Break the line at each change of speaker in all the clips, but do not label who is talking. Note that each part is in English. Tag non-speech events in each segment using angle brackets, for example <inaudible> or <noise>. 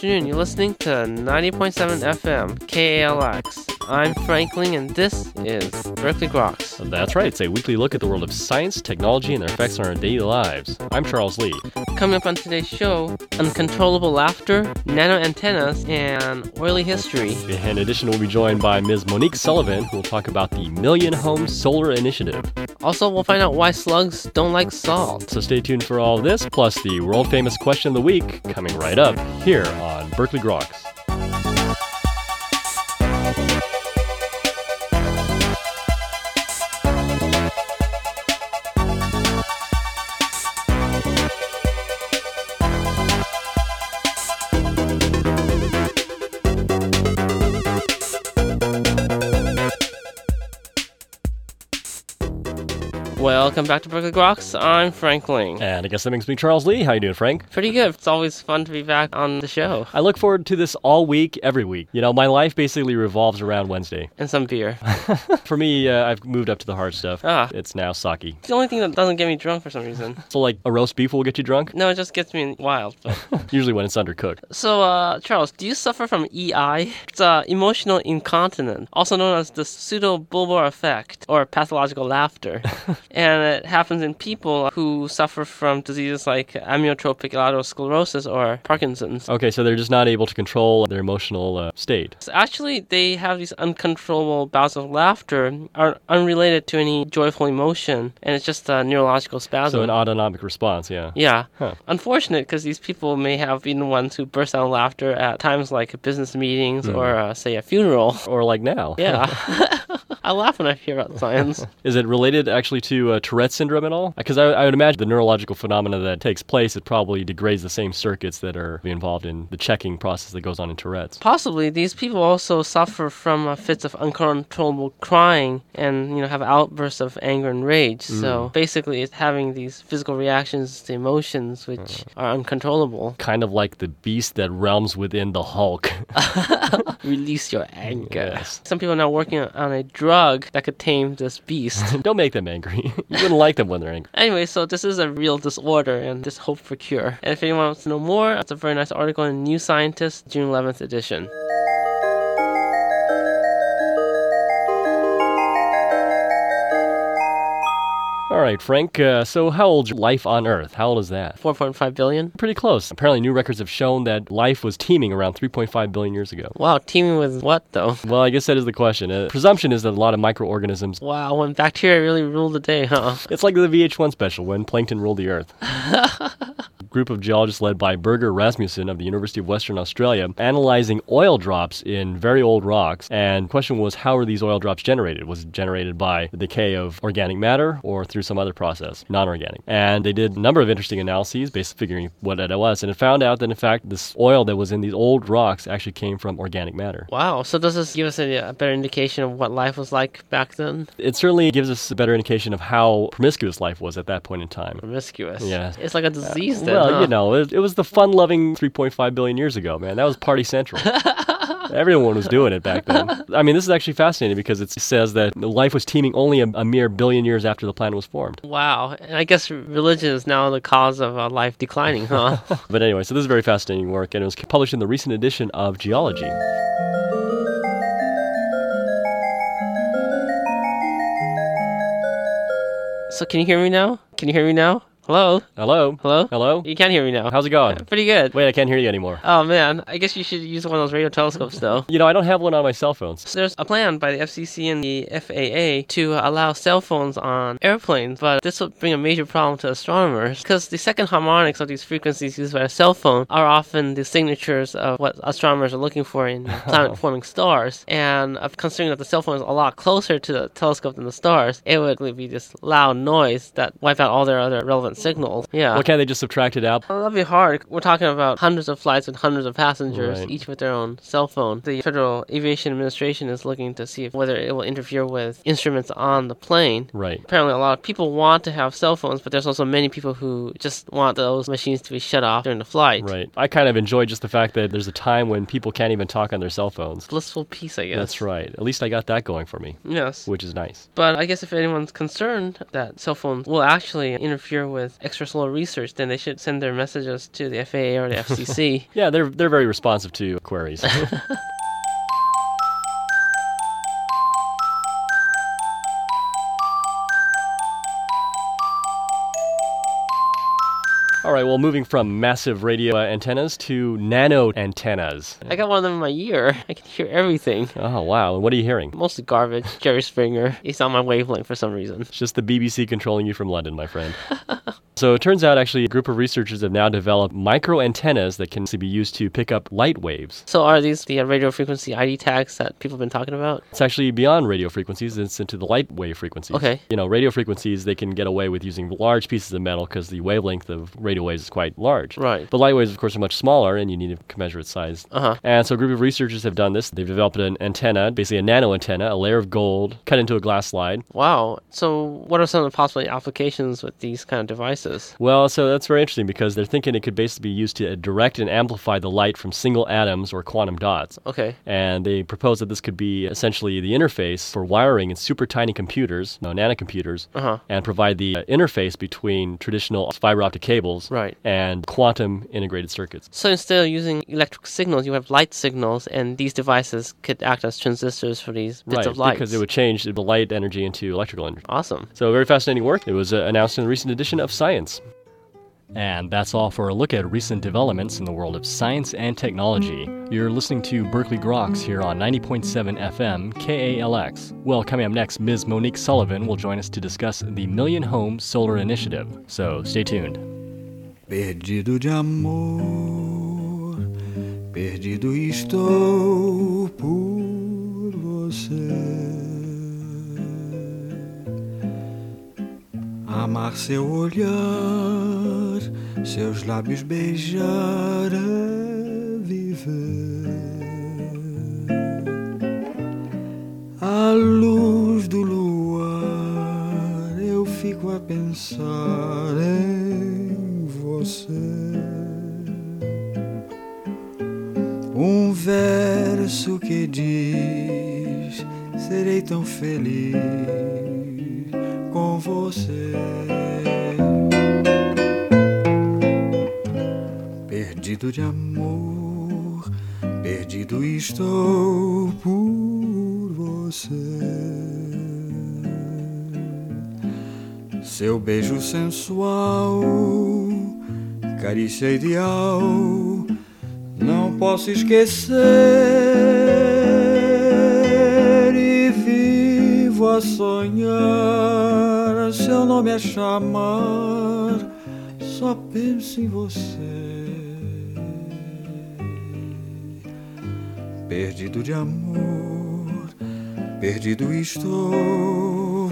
afternoon. You're listening to 90.7 FM, KALX. I'm Frank Ling, and this is Berkeley Groks.
That's right, it's a weekly look at the world of science, technology, and their effects on our daily lives. I'm Charles Lee.
Coming up on today's show, uncontrollable laughter, nano antennas, and oily history.
In addition, we'll be joined by Ms. Monique Sullivan, who will talk about the Million Home Solar Initiative.
Also, we'll find out why slugs don't like salt.
So stay tuned for all this, plus the world famous question of the week coming right up here on Berkeley Groks.
Welcome back to Berkeley Groks. I'm Frank Ling.
And I guess that makes me Charles Lee. How you doing, Frank?
Pretty good. It's always fun to be back on the show.
I look forward to this all week, every week. You know, my life basically revolves around Wednesday.
And some beer. <laughs>
For me, uh, I've moved up to the hard stuff.
Ah.
It's now sake.
It's the only thing that doesn't get me drunk for some reason.
So, like, a roast beef will get you drunk,
No, it just gets me wild. <laughs>
Usually when it's undercooked.
so, uh, Charles, do you suffer from EI? It's uh, emotional incontinence, also known as the pseudobulbar affect or pathological laughter. <laughs> and it happens in people who suffer from diseases like amyotrophic lateral sclerosis or Parkinson's.
Okay, so they're just not able to control their emotional uh, state.
So actually, they have these uncontrollable bouts of laughter, are unrelated to any joyful emotion, and it's just a neurological spasm.
So, an autonomic response, yeah.
Yeah.
Huh.
Unfortunate because these people may have been the ones who burst out in laughter at times like business meetings
Hmm.
or, uh, say, a funeral.
Or like now.
Yeah. <laughs> <laughs> <laughs> I laugh when I hear about science. <laughs>
Is it related actually to uh, Tourette syndrome at all? Because I, I would imagine the neurological phenomena that takes place, it probably degrades the same circuits that are involved in the checking process that goes on in Tourette's.
Possibly, these people also suffer from uh, fits of uncontrollable crying and, you know, have outbursts of anger and rage. So basically, it's having these physical reactions to emotions which are uncontrollable.
Kind of like the beast that realms within the Hulk. <laughs>
Release your anger.
Yes.
Some people are now working on a drug that could tame this beast. <laughs>
Don't make them angry. <laughs> you wouldn't like them when they're angry.
Anyway, so this is a real disorder and this hope for cure. And if anyone wants to know more, it's a very nice article in New Scientist, June 11th edition.
All right, Frank. Uh, so, how old's life on Earth? How old is that?
4.5 billion?
Pretty close. Apparently, new records have shown that life was teeming around 3.5 billion years ago.
Wow, teeming with what though?
Well, I guess that is the question. Uh, presumption is that a lot of microorganisms.
Wow, when bacteria really ruled the day, huh?
It's like the VH1 special when plankton ruled the Earth. <laughs> group of geologists led by Birger Rasmussen of the University of Western Australia analyzing oil drops in very old rocks. And the question was, how are these oil drops generated? Was it generated by the decay of organic matter or through some other process, non-organic? And they did a number of interesting analyses based figuring what it was. And it found out that, in fact, this oil that was in these old rocks actually came from organic matter.
Wow, so does this give us a, a better indication of what life was like back then?
It certainly gives us a better indication of how promiscuous life was at that point in time.
Promiscuous.
Yeah.
It's like a disease uh, then.
Well,
huh?
you know, it, it was the fun-loving 3.5 billion years ago, man. That was party central. <laughs> Everyone was doing it back then. I mean, this is actually fascinating because it says that life was teeming only a, a mere billion years after the planet was formed.
Wow, and I guess religion is now the cause of uh, life declining, huh? <laughs>
But anyway, so this is very fascinating work, and it was published in the recent edition of Geology.
so can you hear me now? Can you hear me now? Hello?
Hello?
Hello?
Hello?
You can't hear me now.
How's it going?
Pretty good.
Wait, I can't hear you anymore.
Oh man, I guess you should use one of those radio telescopes though.
You know, I don't have one on my cell phones.
So there's a plan by the FCC and the FAA to allow cell phones on airplanes, but this would bring a major problem to astronomers because the second harmonics of these frequencies used by a cell phone are often the signatures of what astronomers are looking for in <laughs> planet-forming stars. And uh, considering that the cell phone is a lot closer to the telescope than the stars, it would be this loud noise that wipe out all their other relevant signals. Yeah.
Well, can't they just subtract it out?
Well, that'd be hard. We're talking about hundreds of flights with hundreds of passengers,
Right.
each with their own cell phone. The Federal Aviation Administration is looking to see if, whether it will interfere with instruments on the plane.
Right.
Apparently, a lot of people want to have cell phones, but there's also many people who just want those machines to be shut off during the flight.
Right. I kind of enjoy just the fact that there's a time when people can't even talk on their cell phones.
Blissful peace, I guess.
That's right. At least I got that going for me,
Yes.
which is nice.
But I guess if anyone's concerned that cell phones will actually interfere with with extrasolar research, then they should send their messages to the FAA or the FCC. <laughs>
Yeah, they're they're very responsive to queries. <laughs> All right, well, moving from massive radio antennas to nano antennas.
I got one of them in my ear. <laughs> I can hear everything.
Oh, wow. And what are you hearing?
Mostly garbage. Jerry Springer. He's on my wavelength for some reason.
It's just the BBC controlling you from London, my friend. So it turns out actually a group of researchers have now developed micro antennas that can be used to pick up light waves.
So are these the radio frequency ID tags that people have been talking about?
It's actually beyond radio frequencies, it's into the light wave frequencies.
Okay.
You know, radio frequencies, they can get away with using large pieces of metal because the wavelength of radio waves is quite large.
Right.
But light waves, of course, are much smaller and you need to measure its size.
Uh-huh.
And so a group of researchers have done this. They've developed an antenna, basically a nano antenna, a layer of gold cut into a glass slide.
Wow. So what are some of the possible applications with these kind of devices?
Well, so that's very interesting because they're thinking it could basically be used to direct and amplify the light from single atoms or quantum dots.
Okay.
And they propose that this could be essentially the interface for wiring in super tiny computers, no nanocomputers,
Uh-huh.
and provide the uh, interface between traditional fiber optic cables
Right.
and quantum integrated circuits.
So instead of using electric signals, you have light signals, and these devices could act as transistors for these bits
right,
of light.
because it would change the light energy into electrical energy.
Awesome.
So very fascinating work. It was uh, announced in a recent edition of Science.
And that's all for a look at recent developments in the world of science and technology. You're listening to Berkeley Groks here on 90.7 FM KALX. Well, coming up next, Ms. Monique Sullivan will join us to discuss the Million Home Solar Initiative. So stay tuned.
Perdido de amor, perdido estou por você. Amar seu olhar, seus lábios beijar é viver. À luz do luar, eu fico a pensar em você. Um verso que diz: Serei tão feliz De amor, perdido estou por você. Seu beijo sensual, carícia ideal, não posso esquecer. E vivo a sonhar, seu nome a chamar, só penso em você. Perdido de amor, perdido estou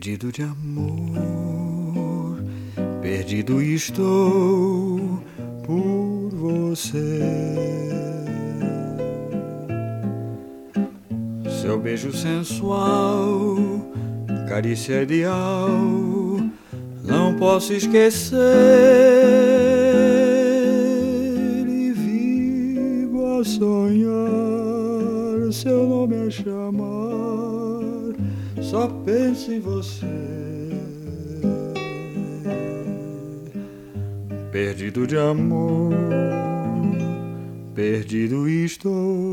Perdido de amor, perdido estou por você. Seu beijo sensual, carícia ideal, não posso esquecer. Só penso em você. Perdido de amor, perdido estou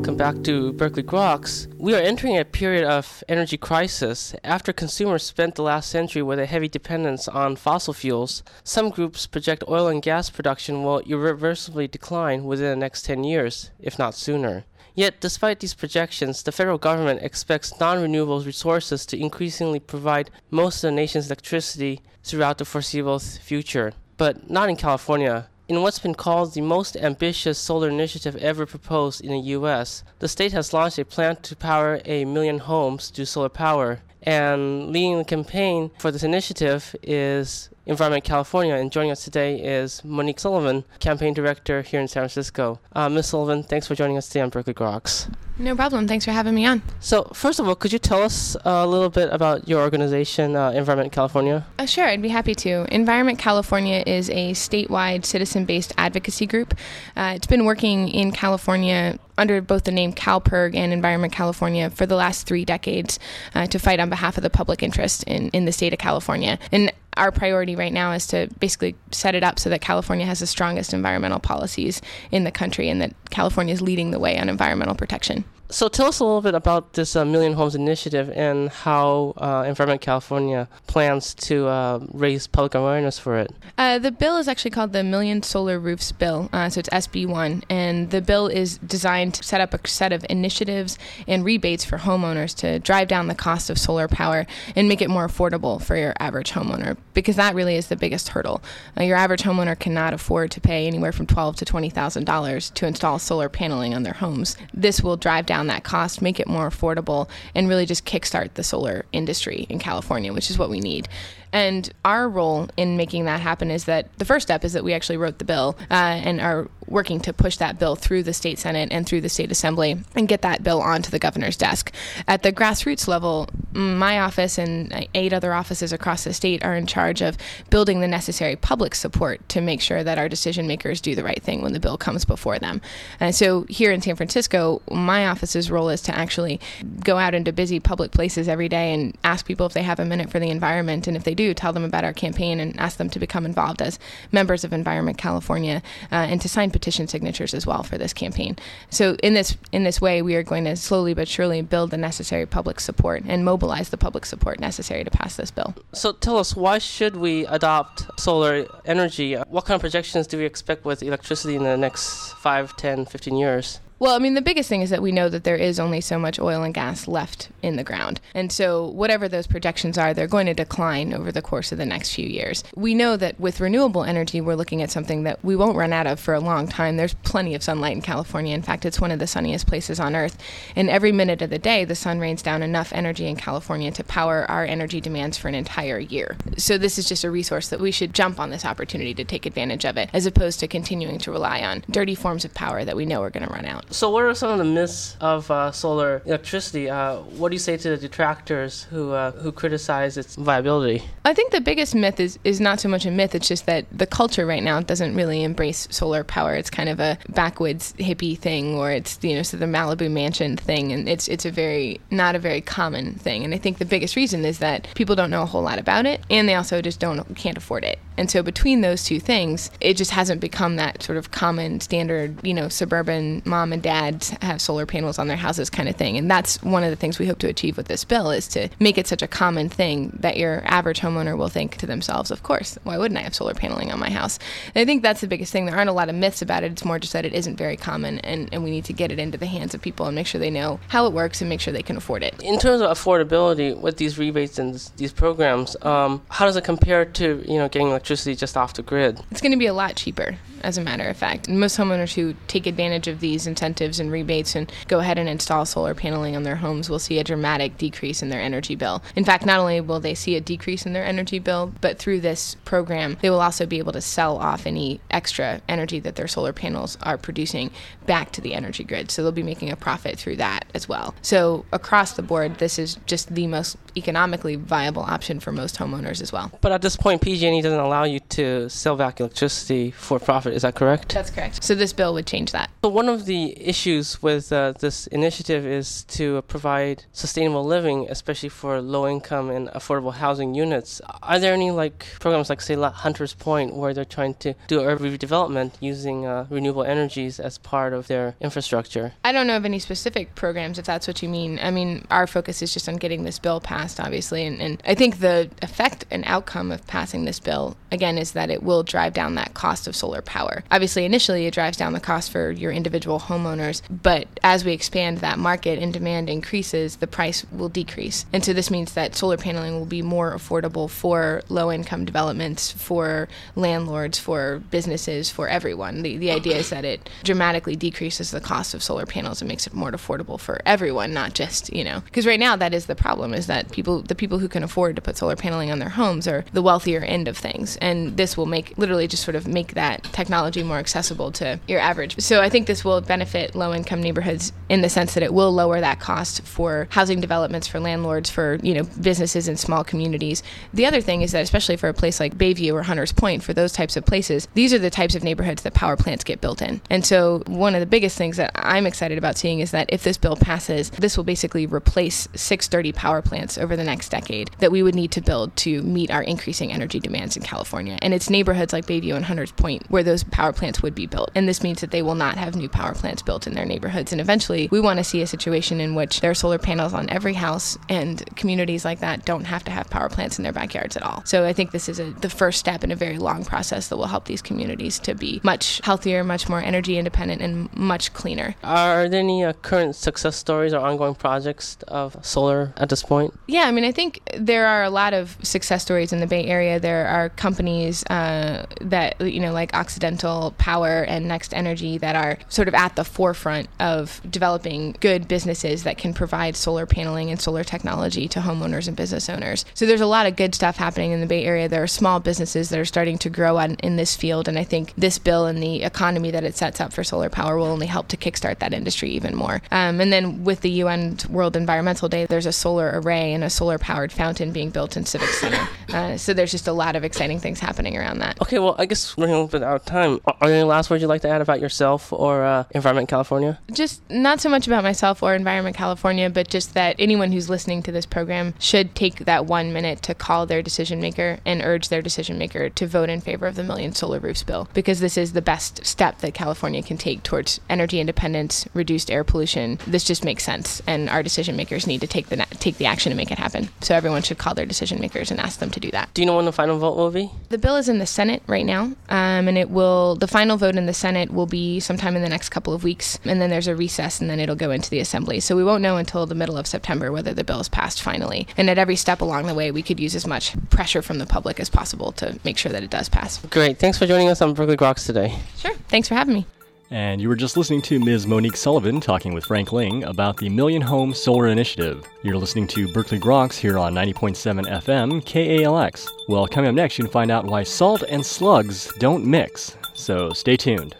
Welcome back to Berkeley Groks. We are entering a period of energy crisis. After consumers spent the last century with a heavy dependence on fossil fuels, some groups project oil and gas production will irreversibly decline within the next 10 years, if not sooner. Yet, despite these projections, the federal government expects non renewable resources to increasingly provide most of the nation's electricity throughout the foreseeable future. But not in California. In what's been called the most ambitious solar initiative ever proposed in the U.S., the state has launched a plan to power a million homes through solar power. And leading the campaign for this initiative is Environment California. And joining us today is Monique Sullivan, campaign director here in San Francisco. Uh, Ms. Sullivan, thanks for joining us today on Berkeley Groks.
No problem. Thanks for having me on.
So, first of all, could you tell us a little bit about your organization, uh, Environment California?
Uh, sure, I'd be happy to. Environment California is a statewide citizen based advocacy group. Uh, it's been working in California under both the name CALPIRG and Environment California for the last three decades uh, to fight on behalf of the public interest in, in the state of California. And our priority right now is to basically set it up so that California has the strongest environmental policies in the country and that California is leading the way on environmental protection.
So tell us a little bit about this uh, Million Homes Initiative and how uh, Environment California plans to uh, raise public awareness for it.
Uh, the bill is actually called the Million Solar Roofs Bill, uh, so it's SB1, and the bill is designed to set up a set of initiatives and rebates for homeowners to drive down the cost of solar power and make it more affordable for your average homeowner, because that really is the biggest hurdle. Uh, your average homeowner cannot afford to pay anywhere from twelve to twenty thousand dollars to install solar paneling on their homes. This will drive down down that cost, make it more affordable, and really just kickstart the solar industry in California, which is what we need. And our role in making that happen is that the first step is that we actually wrote the bill uh, and are working to push that bill through the state senate and through the state assembly and get that bill onto the governor's desk. At the grassroots level, my office and eight other offices across the state are in charge of building the necessary public support to make sure that our decision makers do the right thing when the bill comes before them. And so here in San Francisco, my office's role is to actually go out into busy public places every day and ask people if they have a minute for the environment and if they do, tell them about our campaign and ask them to become involved as members of Environment California uh, and to sign petition signatures as well for this campaign. So in this in this way, we are going to slowly but surely build the necessary public support and mobilize the public support necessary to pass this bill.
So tell us, why should we adopt solar energy? What kind of projections do we expect with electricity in the next 5, 10, 15 years?
Well, I mean, the biggest thing is that we know that there is only so much oil and gas left in the ground. And so, whatever those projections are, they're going to decline over the course of the next few years. We know that with renewable energy, we're looking at something that we won't run out of for a long time. There's plenty of sunlight in California. In fact, it's one of the sunniest places on Earth. And every minute of the day, the sun rains down enough energy in California to power our energy demands for an entire year. So, this is just a resource that we should jump on this opportunity to take advantage of it, as opposed to continuing to rely on dirty forms of power that we know are going to run out.
So, what are some of the myths of uh, solar electricity? Uh, what do you say to the detractors who uh, who criticize its viability?
I think the biggest myth is is not so much a myth. It's just that the culture right now doesn't really embrace solar power. It's kind of a backwoods hippie thing, or it's you know so the Malibu mansion thing, and it's it's a very not a very common thing. And I think the biggest reason is that people don't know a whole lot about it, and they also just don't can't afford it. And so between those two things, it just hasn't become that sort of common standard, you know, suburban mom and dad have solar panels on their houses kind of thing. And that's one of the things we hope to achieve with this bill is to make it such a common thing that your average homeowner will think to themselves, of course, why wouldn't I have solar paneling on my house? And I think that's the biggest thing. There aren't a lot of myths about it. It's more just that it isn't very common and, and we need to get it into the hands of people and make sure they know how it works and make sure they can afford it.
In terms of affordability with these rebates and these programs, um, how does it compare to, you know, getting electricity just off the grid?
It's going to be a lot cheaper as a matter of fact. Most homeowners who take advantage of these incentives and rebates and go ahead and install solar paneling on their homes will see a dramatic decrease in their energy bill. In fact, not only will they see a decrease in their energy bill, but through this program, they will also be able to sell off any extra energy that their solar panels are producing back to the energy grid. So they'll be making a profit through that as well. So across the board, this is just the most economically viable option for most homeowners as well.
But at this point, PG&E doesn't allow you to sell back electricity for profit. Is that correct?
That's correct. So this bill would change that.
So one of the issues with uh, this initiative is to provide sustainable living, especially for low-income and affordable housing units. Are there any like programs like say Hunters Point where they're trying to do urban redevelopment using uh, renewable energies as part of their infrastructure?
I don't know of any specific programs if that's what you mean. I mean, our focus is just on getting this bill passed, obviously, and, and I think the effect and outcome of passing this bill again, is that it will drive down that cost of solar power. Obviously, initially, it drives down the cost for your individual homeowners, but as we expand that market and demand increases, the price will decrease. And so this means that solar paneling will be more affordable for low income developments, for landlords, for businesses, for everyone. The, the idea is that it dramatically decreases the cost of solar panels and makes it more affordable for everyone, not just, you know, because right now that is the problem is that people, the people who can afford to put solar paneling on their homes are the wealthier end of things. And this will make, literally just sort of make that technology more accessible to your average. So I think this will benefit low income neighborhoods in the sense that it will lower that cost for housing developments, for landlords, for, you know, businesses in small communities. The other thing is that especially for a place like Bayview or Hunters Point, for those types of places, these are the types of neighborhoods that power plants get built in. And so one of the biggest things that I'm excited about seeing is that if this bill passes, this will basically replace 630 power plants over the next decade that we would need to build to meet our increasing energy demands in California. And it's neighborhoods like Bayview and Hunters Point where those power plants would be built. And this means that they will not have new power plants built in their neighborhoods. And eventually, we want to see a situation in which there are solar panels on every house and communities like that don't have to have power plants in their backyards at all. So I think this is a, the first step in a very long process that will help these communities to be much healthier, much more energy independent, and much cleaner.
Are there any uh, current success stories or ongoing projects of solar at this point?
Yeah, I mean, I think there are a lot of success stories in the Bay Area. There are companies uh, that, you know, like Occidental Power and Next Energy that are sort of at the forefront of developing good businesses that can provide solar paneling and solar technology to homeowners and business owners. So there's a lot of good stuff happening in the Bay Area. There are small businesses that are starting to grow on, in this field, and I think this bill and the economy that it sets up for solar power will only help to kickstart that industry even more. Um, and then with the UN World Environmental Day, there's a solar array and a solar powered fountain being built in Civic Center. Uh, so there's just a lot of exciting things happening around that.
Okay, well, I guess we're running a little bit out of time. Are there any last words you'd like to add about yourself or uh, Environment California?
Just not so much about myself or Environment California, but just that anyone who's listening to this program should take that one minute to call their decision maker and urge their decision maker to vote in favor of the Million Solar Roofs bill because this is the best step that California can take towards energy independence, reduced air pollution. This just makes sense, and our decision makers need to take the take the action to make it happen. So everyone should call their decision makers and ask them to do that.
Do you know when the final vote will be?
The bill is in the Senate right now, um, and it will. The final vote in the Senate will be sometime in the next couple of weeks, and then there's a recess, and then it'll go into the Assembly. So we won't know until the middle of September whether the bill is passed finally. And at every step along the way, we could use as much pressure from the public as possible to make sure that it does pass.
Great. Thanks for joining us on Berkeley Groks today.
Sure. Thanks for having me.
And you were just listening to Ms. Monique Sullivan talking with Frank Ling about the Million Home Solar Initiative. You're listening to Berkeley Groks here on 90.7 FM KALX. Well, coming up next, you can find out why salt and slugs don't mix. So stay tuned.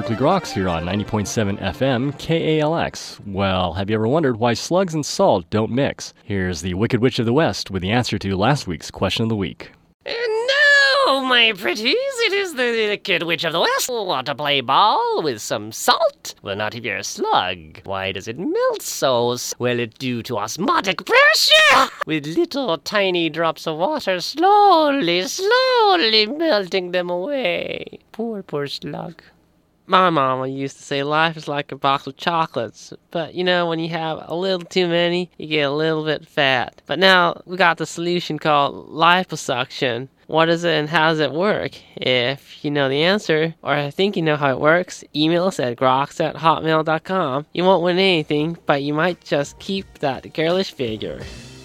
Berkeley Groks here on 90.7 FM KALX. Well, have you ever wondered why slugs and salt don't mix? Here's the Wicked Witch of the West with the answer to last week's question of the week.
No, my pretties, it is the Wicked Witch of the West. Want to play ball with some salt? Well, not if you're a slug. Why does it melt so? Well, it's due to osmotic pressure, with little tiny drops of water slowly, slowly melting them away. Poor, poor slug.
My mama used to say life is like a box of chocolates, but you know, when you have a little too many, you get a little bit fat. But now we got the solution called liposuction. What is it and how does it work? If you know the answer, or I think you know how it works, email us at groks at hotmail.com. You won't win anything, but you might just keep that girlish figure.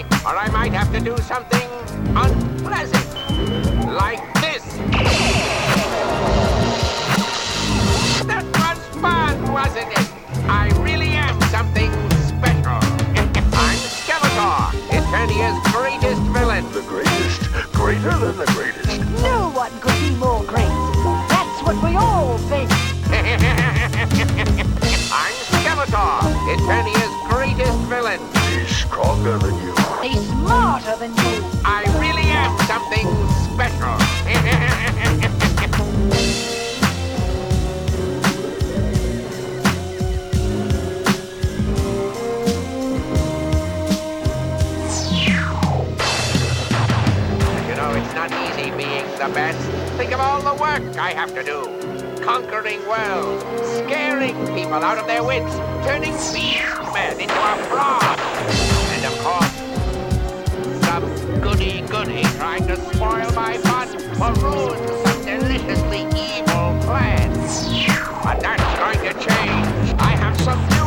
You or I might have to do something unpleasant. Like this. That was fun, wasn't it? I really am something special. I'm Skeletor, Eternia's greatest villain.
The greatest, greater than the greatest.
No one could be more great. That's what we all think. <laughs>
I'm Skeletor, Eternia's greatest villain.
He's stronger than you.
He's smarter than you.
I really am something special. you know, it's not easy being the best. Think of all the work I have to do. Conquering worlds, scaring people out of their wits, turning beastmen into a fraud. And of goody-goody trying to spoil my fun or ruin some deliciously evil plan. But that's going to change. I have some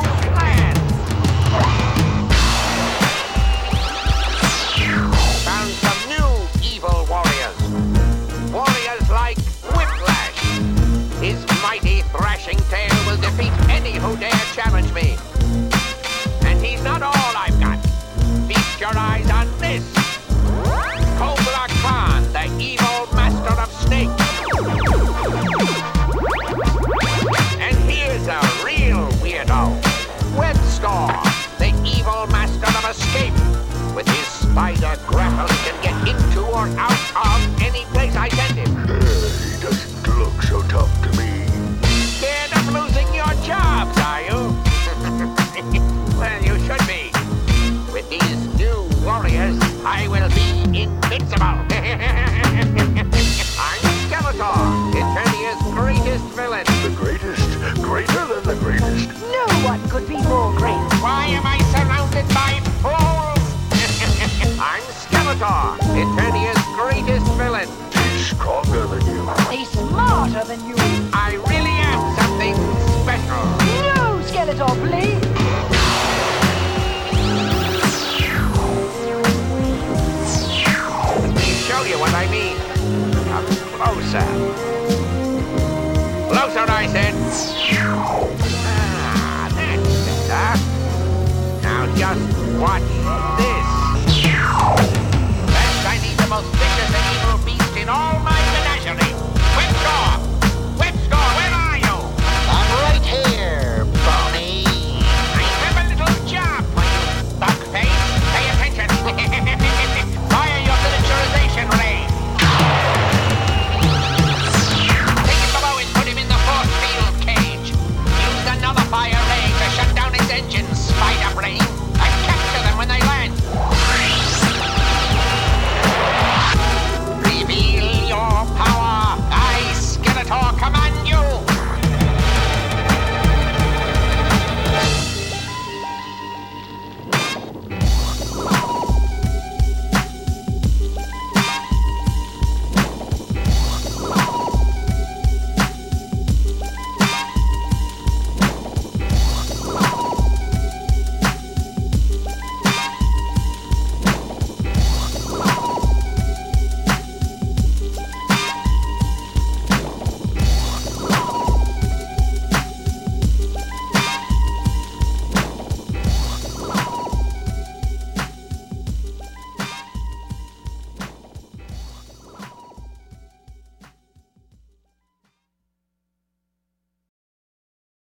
watch